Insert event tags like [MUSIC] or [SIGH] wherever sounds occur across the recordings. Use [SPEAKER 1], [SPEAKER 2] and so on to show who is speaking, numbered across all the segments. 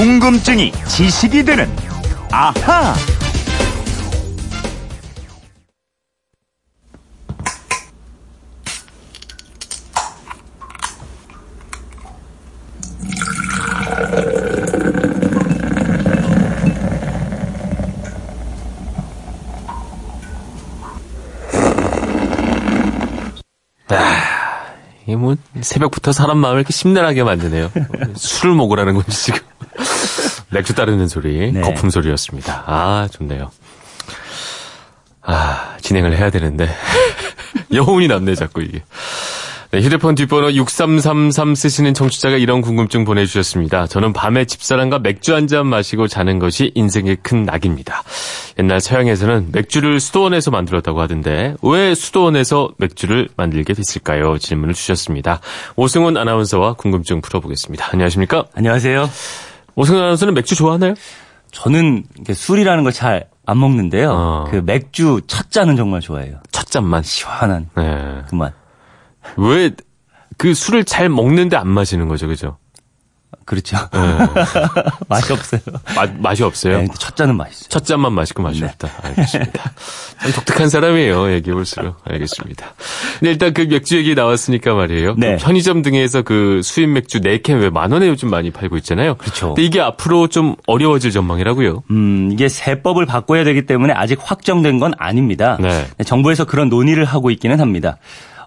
[SPEAKER 1] 궁금증이 지식이 되는 아하.
[SPEAKER 2] 이게 뭐 새벽부터 사람 마음을 이렇게 심란하게 만드네요. 술을 먹으라는 건지 지금 맥주 따르는 소리,
[SPEAKER 1] 네.
[SPEAKER 2] 거품 소리였습니다. 아 좋네요. 아 진행을 해야 되는데 [LAUGHS] 여운이 남네 자꾸 이게. 네, 휴대폰 뒷번호 6333 쓰시는 청취자가 이런 궁금증 보내주셨습니다. 저는 밤에 집사람과 맥주 한 잔 마시고 자는 것이 인생의 큰 낙입니다. 옛날 서양에서는 맥주를 수도원에서 만들었다고 하던데 왜 수도원에서 맥주를 만들게 됐을까요? 질문을 주셨습니다. 오승훈 아나운서와 궁금증 풀어보겠습니다. 안녕하십니까?
[SPEAKER 1] 안녕하세요.
[SPEAKER 2] 오승훈 아나운서는 맥주 좋아하나요?
[SPEAKER 3] 저는 술이라는 걸 잘 안 먹는데요.
[SPEAKER 2] 어.
[SPEAKER 3] 그 맥주 첫 잔은 정말 좋아해요.
[SPEAKER 2] 첫 잔만.
[SPEAKER 3] 시원한
[SPEAKER 2] 네.
[SPEAKER 3] 그만.
[SPEAKER 2] 왜 그 술을 잘 먹는데 안 마시는 거죠, 그죠?
[SPEAKER 3] 그렇죠.
[SPEAKER 2] 네. [LAUGHS]
[SPEAKER 3] 맛이 없어요.
[SPEAKER 2] 마, 맛이 없어요?
[SPEAKER 3] 네, 첫 잔은 맛있어요.
[SPEAKER 2] 첫 잔만 마시고 맛이 없다. 알겠습니다. 참 독특한 사람이에요. 얘기해 볼수록. 알겠습니다. 네, 일단 그 맥주 얘기 나왔으니까 말이에요.
[SPEAKER 3] 네.
[SPEAKER 2] 그 편의점 등에서 그 수입 맥주 4캔 왜 만 원에 요즘 많이 팔고 있잖아요.
[SPEAKER 3] 그렇죠.
[SPEAKER 2] 근데 이게 앞으로 좀 어려워질 전망이라고요.
[SPEAKER 3] 음, 이게 세법을 바꿔야 되기 때문에 아직 확정된 건 아닙니다.
[SPEAKER 2] 네.
[SPEAKER 3] 정부에서 그런 논의를 하고 있기는 합니다.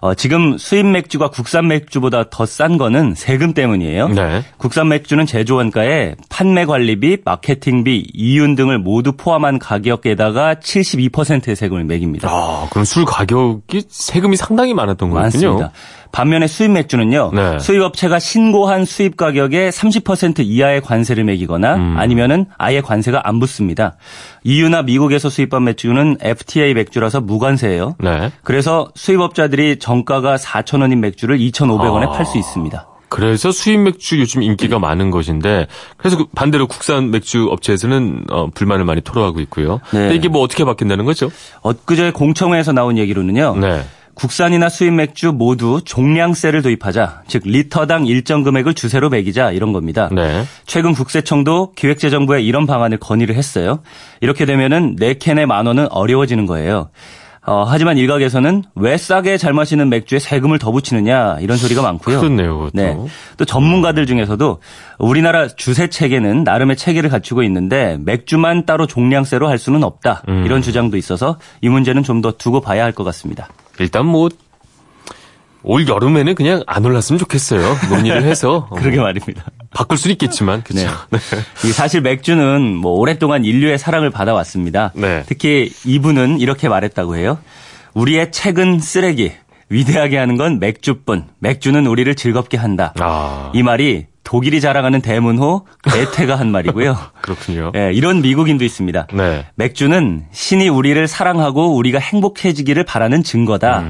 [SPEAKER 3] 어, 지금 수입 맥주가 국산 맥주보다 더 싼 거는 세금 때문이에요.
[SPEAKER 2] 네.
[SPEAKER 3] 국산 맥주는 제조 원가에 판매 관리비, 마케팅비, 이윤 등을 모두 포함한 가격에다가 72%의 세금을 매깁니다.
[SPEAKER 2] 아, 그럼 술 가격이 세금이 상당히 많았던 거군요.
[SPEAKER 3] 많습니다. 반면에 수입 맥주는요.
[SPEAKER 2] 네.
[SPEAKER 3] 수입 업체가 신고한 수입 가격의 30% 이하의 관세를 매기거나
[SPEAKER 2] 음.
[SPEAKER 3] 아니면은 아예 관세가 안 붙습니다. EU나 미국에서 수입한 맥주는 FTA 맥주라서 무관세예요.
[SPEAKER 2] 네.
[SPEAKER 3] 그래서 수입업자들이 정가가 4,000원인 맥주를 2,500원에
[SPEAKER 2] 아.
[SPEAKER 3] 팔수 있습니다.
[SPEAKER 2] 그래서 수입 맥주 요즘 인기가 많은 것인데 그래서 그 반대로 국산 맥주 업체에서는 어, 불만을 많이 토로하고 있고요.
[SPEAKER 3] 네.
[SPEAKER 2] 근데 이게 뭐 어떻게 바뀐다는 거죠?
[SPEAKER 3] 엊그제 공청회에서 나온 얘기로는요.
[SPEAKER 2] 네.
[SPEAKER 3] 국산이나 수입 맥주 모두 종량세를 도입하자. 즉 리터당 일정 금액을 주세로 매기자 이런 겁니다.
[SPEAKER 2] 네.
[SPEAKER 3] 최근 국세청도 기획재정부에 이런 방안을 건의를 했어요. 이렇게 되면은 네 캔에 만 원은 어려워지는 거예요. 어, 하지만 일각에서는 왜 싸게 잘 마시는 맥주에 세금을 더 붙이느냐 이런 소리가 많고요.
[SPEAKER 2] 그렇네요, 그것도.
[SPEAKER 3] 네. 또 전문가들 중에서도 우리나라 주세 체계는 나름의 체계를 갖추고 있는데 맥주만 따로 종량세로 할 수는 없다.
[SPEAKER 2] 음.
[SPEAKER 3] 이런 주장도 있어서 이 문제는 좀 더 두고 봐야 할 것 같습니다.
[SPEAKER 2] 일단 뭐, 올 여름에는 그냥 안 올랐으면 좋겠어요. 논의를 해서. 어, [LAUGHS]
[SPEAKER 3] 그러게 말입니다.
[SPEAKER 2] 바꿀 수는 있겠지만, 그렇죠.
[SPEAKER 3] 네. 이 사실 맥주는 뭐 오랫동안 인류의 사랑을 받아왔습니다.
[SPEAKER 2] 네.
[SPEAKER 3] 특히 이분은 이렇게 말했다고 해요. 우리의 책은 쓰레기. 위대하게 하는 건 맥주뿐. 맥주는 우리를 즐겁게 한다.
[SPEAKER 2] 아,
[SPEAKER 3] 이 말이 독일이 자랑하는 대문호 괴테가 한 말이고요. [LAUGHS]
[SPEAKER 2] 그렇군요.
[SPEAKER 3] 예, 이런 미국인도 있습니다.
[SPEAKER 2] 네.
[SPEAKER 3] 맥주는 신이 우리를 사랑하고 우리가 행복해지기를 바라는 증거다.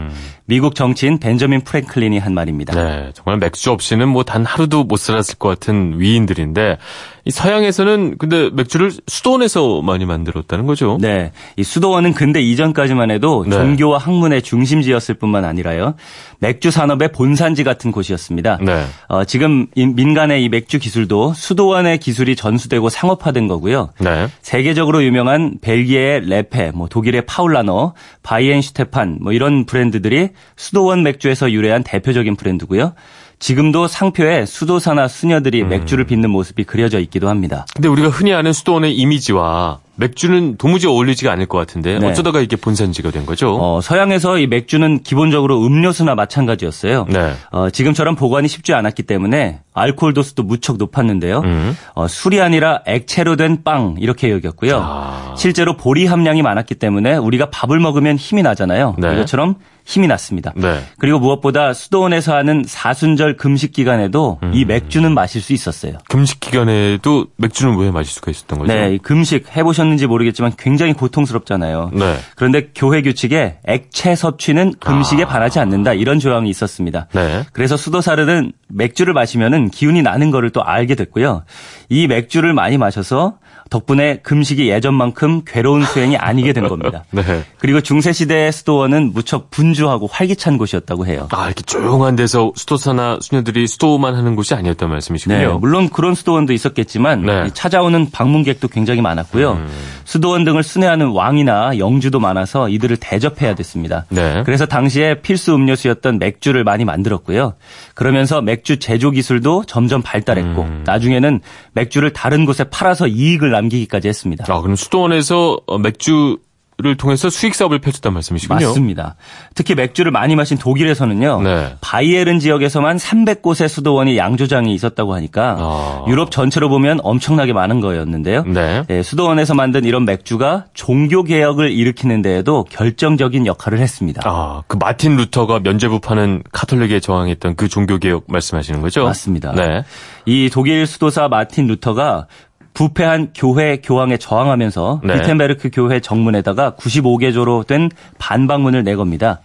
[SPEAKER 3] 미국 정치인 벤저민 프랭클린이 한 말입니다.
[SPEAKER 2] 음. 네, 정말 맥주 없이는 뭐 단 하루도 못 살았을 것 같은 위인들인데 이 서양에서는 근데 맥주를 수도원에서 많이 만들었다는 거죠.
[SPEAKER 3] 네. 이 수도원은 근대 이전까지만 해도
[SPEAKER 2] 네.
[SPEAKER 3] 종교와 학문의 중심지였을 뿐만 아니라요. 맥주 산업의 본산지 같은 곳이었습니다.
[SPEAKER 2] 네.
[SPEAKER 3] 어, 지금 이 민간의 이 맥주 기술도 수도원의 기술이 전수되고 상업화된 거고요.
[SPEAKER 2] 네.
[SPEAKER 3] 세계적으로 유명한 벨기에의 레페, 뭐 독일의 파울라너, 바이엔슈테판 뭐 이런 브랜드들이 수도원 맥주에서 유래한 대표적인 브랜드고요. 지금도 상표에 수도사나 수녀들이
[SPEAKER 2] 음.
[SPEAKER 3] 맥주를 빚는 모습이 그려져 있기도 합니다.
[SPEAKER 2] 근데 우리가 흔히 아는 수도원의 이미지와 맥주는 도무지 어울리지가 않을 것 같은데
[SPEAKER 3] 네.
[SPEAKER 2] 어쩌다가 이게 본산지가 된 거죠?
[SPEAKER 3] 어, 서양에서 이 맥주는 기본적으로 음료수나 마찬가지였어요.
[SPEAKER 2] 네.
[SPEAKER 3] 어, 지금처럼 보관이 쉽지 않았기 때문에 알코올 도수도 무척 높았는데요.
[SPEAKER 2] 음.
[SPEAKER 3] 어, 술이 아니라 액체로 된 빵 이렇게 여겼고요.
[SPEAKER 2] 아.
[SPEAKER 3] 실제로 보리 함량이 많았기 때문에 우리가 밥을 먹으면 힘이 나잖아요.
[SPEAKER 2] 네.
[SPEAKER 3] 이것처럼 힘이 났습니다.
[SPEAKER 2] 네.
[SPEAKER 3] 그리고 무엇보다 수도원에서 하는 사순절 금식 기간에도
[SPEAKER 2] 음.
[SPEAKER 3] 이 맥주는 마실 수 있었어요.
[SPEAKER 2] 금식 기간에도 맥주는 왜 마실 수가 있었던 거죠?
[SPEAKER 3] 네, 이 금식 해보셨는지 모르겠지만 굉장히 고통스럽잖아요.
[SPEAKER 2] 네.
[SPEAKER 3] 그런데 교회 규칙에 액체 섭취는 금식에
[SPEAKER 2] 아.
[SPEAKER 3] 반하지 않는다 이런 조항이 있었습니다.
[SPEAKER 2] 네.
[SPEAKER 3] 그래서 수도사르는 맥주를 마시면은 기운이 나는 거를 또 알게 됐고요. 이 맥주를 많이 마셔서 덕분에 금식이 예전만큼 괴로운 수행이 아니게 된 겁니다. [LAUGHS]
[SPEAKER 2] 네.
[SPEAKER 3] 그리고 중세 시대의 수도원은 무척 분주하고 활기찬 곳이었다고 해요.
[SPEAKER 2] 아, 이렇게 조용한 데서 수도사나 수녀들이 수도만 하는 곳이 아니었단 말씀이시군요.
[SPEAKER 3] 네, 물론 그런 수도원도 있었겠지만
[SPEAKER 2] 네.
[SPEAKER 3] 이 찾아오는 방문객도 굉장히 많았고요.
[SPEAKER 2] 음.
[SPEAKER 3] 수도원 등을 순회하는 왕이나 영주도 많아서 이들을 대접해야 됐습니다.
[SPEAKER 2] 네.
[SPEAKER 3] 그래서 당시에 필수 음료수였던 맥주를 많이 만들었고요. 그러면서 맥주 제조 기술도 점점 발달했고
[SPEAKER 2] 음.
[SPEAKER 3] 나중에는 맥주를 다른 곳에 팔아서 이익을 남 기기까지 했습니다.
[SPEAKER 2] 아, 그럼 수도원에서 어, 맥주 를 통해서 수익 사업을 펼쳤단 말씀이시군요.
[SPEAKER 3] 맞습니다. 특히 맥주를 많이 마신 독일에서는요.
[SPEAKER 2] 네.
[SPEAKER 3] 바이에른 지역에서만 300곳의 수도원이 양조장이 있었다고 하니까
[SPEAKER 2] 아.
[SPEAKER 3] 유럽 전체로 보면 엄청나게 많은 거였는데요.
[SPEAKER 2] 네.
[SPEAKER 3] 네, 수도원에서 만든 이런 맥주가 종교 개혁을 일으키는 데에도 결정적인 역할을 했습니다.
[SPEAKER 2] 아, 그 마틴 루터가 면죄부 파는 카톨릭에 저항했던 그 종교 개혁 말씀하시는 거죠?
[SPEAKER 3] 맞습니다.
[SPEAKER 2] 네.
[SPEAKER 3] 이 독일 수도사 마틴 루터가 부패한 교회 교황에 저항하면서
[SPEAKER 2] 네.
[SPEAKER 3] 비텐베르크 교회 정문에다가 95개조로 된 반박문을 내겁니다.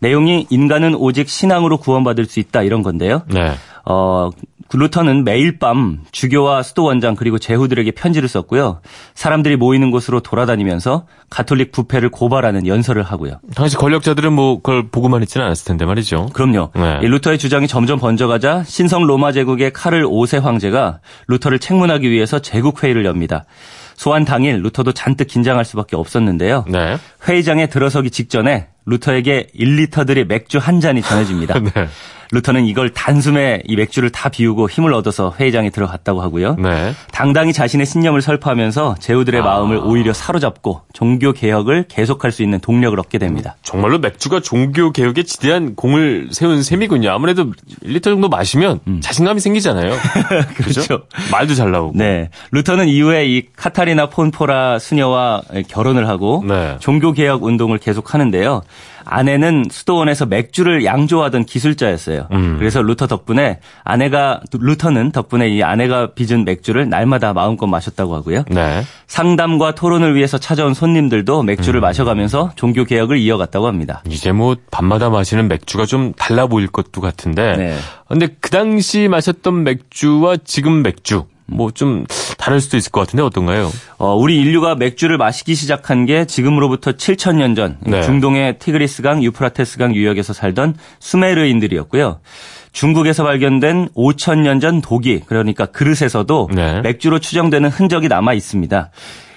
[SPEAKER 3] 내용이 인간은 오직 신앙으로 구원받을 수 있다 이런 건데요.
[SPEAKER 2] 네.
[SPEAKER 3] 어, 루터는 매일 밤 주교와 수도원장 그리고 제후들에게 편지를 썼고요. 사람들이 모이는 곳으로 돌아다니면서 가톨릭 부패를 고발하는 연설을 하고요.
[SPEAKER 2] 당시 권력자들은 뭐 그걸 보고만 있지는 않았을 텐데 말이죠.
[SPEAKER 3] 그럼요.
[SPEAKER 2] 네.
[SPEAKER 3] 이 루터의 주장이 점점 번져가자 신성 로마 제국의 카를 5세 황제가 루터를 책문하기 위해서 제국 회의를 엽니다. 소환 당일 루터도 잔뜩 긴장할 수밖에 없었는데요.
[SPEAKER 2] 네.
[SPEAKER 3] 회의장에 들어서기 직전에 루터에게 1리터들의 맥주 한 잔이 전해집니다. [LAUGHS]
[SPEAKER 2] 네.
[SPEAKER 3] 루터는 이걸 단숨에 이 맥주를 다 비우고 힘을 얻어서 회의장에 들어갔다고 하고요.
[SPEAKER 2] 네.
[SPEAKER 3] 당당히 자신의 신념을 설파하면서 제후들의
[SPEAKER 2] 아.
[SPEAKER 3] 마음을 오히려 사로잡고 종교 개혁을 계속할 수 있는 동력을 얻게 됩니다.
[SPEAKER 2] 정말로 맥주가 종교 개혁에 지대한 공을 세운 셈이군요. 아무래도 1리터 정도 마시면 자신감이 생기잖아요. [LAUGHS] 그렇죠? 말도 잘 나오고.
[SPEAKER 3] 네. 루터는 이후에 이 카타리나 폰 보라 수녀와 루터를 하고
[SPEAKER 2] 네.
[SPEAKER 3] 종교 개혁 운동을 계속 하는데요. 아내는 수도원에서 맥주를 양조하던 기술자였어요.
[SPEAKER 2] 음.
[SPEAKER 3] 그래서 루터 덕분에 아내가 루터는 덕분에 이 아내가 빚은 맥주를 날마다 마음껏 마셨다고 하고요.
[SPEAKER 2] 네.
[SPEAKER 3] 상담과 토론을 위해서 찾아온 손님들도
[SPEAKER 2] 음.
[SPEAKER 3] 맥주를 마셔가면서 종교 개혁을 이어갔다고 합니다.
[SPEAKER 2] 이제 뭐 밤마다 마시는 맥주가 좀 달라 보일 것도 같은데.
[SPEAKER 3] 네.
[SPEAKER 2] 근데 그 당시 마셨던 맥주와 지금 맥주 뭐좀 다를 수도 있을 것 같은데 어떤가요?
[SPEAKER 3] 어, 우리 인류가 맥주를 마시기 시작한 게 지금으로부터 7천년 전
[SPEAKER 2] 네.
[SPEAKER 3] 중동의 티그리스강, 유프라테스강 유역에서 살던 수메르인들이었고요. 중국에서 발견된 5천년 전 독이 그러니까 그릇에서도
[SPEAKER 2] 네.
[SPEAKER 3] 맥주로 추정되는 흔적이 남아 있습니다.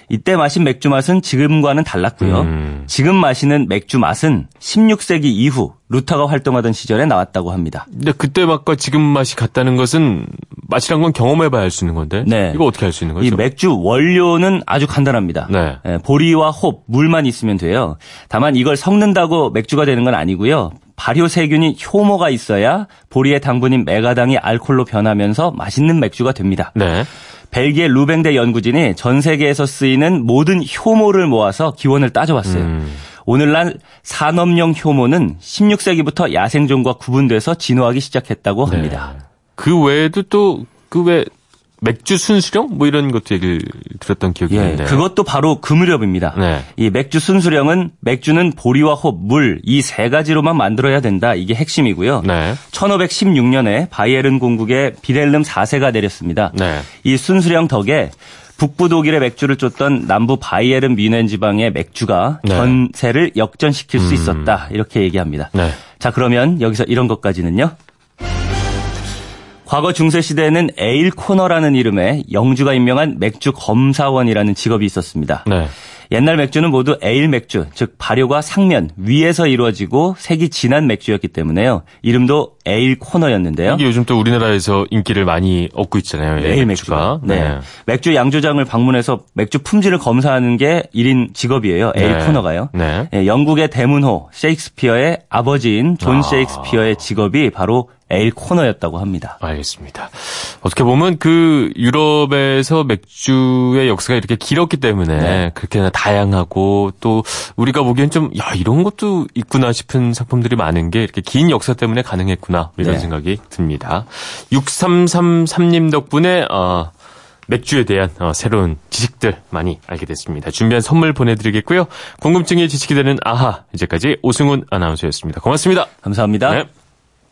[SPEAKER 3] 이때 마신 맥주 맛은 지금과는 달랐고요.
[SPEAKER 2] 음.
[SPEAKER 3] 지금 마시는 맥주 맛은 16세기 이후 루터가 활동하던 시절에 나왔다고 합니다.
[SPEAKER 2] 근데 그때 맛과 지금 맛이 같다는 것은 맛이란 건 경험해봐야 알 수 있는 건데.
[SPEAKER 3] 네.
[SPEAKER 2] 이거 어떻게 알 수 있는
[SPEAKER 3] 이
[SPEAKER 2] 거죠?
[SPEAKER 3] 맥주 원료는 아주 간단합니다.
[SPEAKER 2] 네.
[SPEAKER 3] 예, 보리와 홉, 물만 있으면 돼요. 다만 이걸 섞는다고 맥주가 되는 건 아니고요. 발효 세균이 효모가 있어야 보리의 당분인 메가당이 알코올로 변하면서 맛있는 맥주가 됩니다.
[SPEAKER 2] 네.
[SPEAKER 3] 벨기에 루뱅대 연구진이 전 세계에서 쓰이는 모든 효모를 모아서 기원을 따져봤어요.
[SPEAKER 2] 음.
[SPEAKER 3] 오늘날 산업용 효모는 16세기부터 야생종과 구분돼서 진화하기 시작했다고
[SPEAKER 2] 네.
[SPEAKER 3] 합니다.
[SPEAKER 2] 그 외에도 또 그외 맥주 순수령 뭐 이런 것도 얘기를 들었던 기억이
[SPEAKER 3] 예,
[SPEAKER 2] 있는데.
[SPEAKER 3] 그것도 바로 그 무렵입니다.
[SPEAKER 2] 네.
[SPEAKER 3] 이 맥주 순수령은 맥주는 보리와 홉, 물 이 세 가지로만 만들어야 된다. 이게 핵심이고요.
[SPEAKER 2] 네.
[SPEAKER 3] 1516년에 바이에른 공국에 비델름 4세가 내렸습니다.
[SPEAKER 2] 네.
[SPEAKER 3] 이 순수령 덕에 북부 독일의 맥주를 쫓던 남부 바이에른 뮌헨 지방의 맥주가
[SPEAKER 2] 네.
[SPEAKER 3] 전세를 역전시킬 수
[SPEAKER 2] 음.
[SPEAKER 3] 있었다. 이렇게 얘기합니다.
[SPEAKER 2] 네.
[SPEAKER 3] 자, 그러면 여기서 이런 것까지는요. 과거 중세 시대에는 ale conner라는 이름의 영주가 임명한 맥주 검사원이라는 직업이 있었습니다.
[SPEAKER 2] 네.
[SPEAKER 3] 옛날 맥주는 모두 에일 맥주, 즉 발효가 상면 위에서 이루어지고 색이 진한 맥주였기 때문에요. 이름도 ale conner였는데요.
[SPEAKER 2] 이게 요즘 또 우리나라에서 인기를 많이 얻고 있잖아요. 이
[SPEAKER 3] 에일
[SPEAKER 2] 맥주가.
[SPEAKER 3] 맥주가. 네. 맥주 양조장을 방문해서 맥주 품질을 검사하는 게 일인 직업이에요. 에일
[SPEAKER 2] 네.
[SPEAKER 3] conner가요.
[SPEAKER 2] 네.
[SPEAKER 3] 예, 영국의 대문호 셰익스피어의 아버지인 존
[SPEAKER 2] 아.
[SPEAKER 3] 셰익스피어의 직업이 바로 ale conner였다고 합니다.
[SPEAKER 2] 알겠습니다. 어떻게 보면 그 유럽에서 맥주의 역사가 이렇게 길었기 때문에
[SPEAKER 3] 네.
[SPEAKER 2] 그렇게나 다양하고 또 우리가 보기엔 좀 야 이런 것도 있구나 싶은 상품들이 많은 게 이렇게 긴 역사 때문에 가능했구나 이런
[SPEAKER 3] 네.
[SPEAKER 2] 생각이 듭니다. 6333님 덕분에 어, 맥주에 대한 어, 새로운 지식들 많이 알게 됐습니다. 준비한 선물 보내드리겠고요. 궁금증이 지식이 되는 아하 이제까지 오승훈 아나운서였습니다. 고맙습니다.
[SPEAKER 3] 감사합니다.
[SPEAKER 2] 네.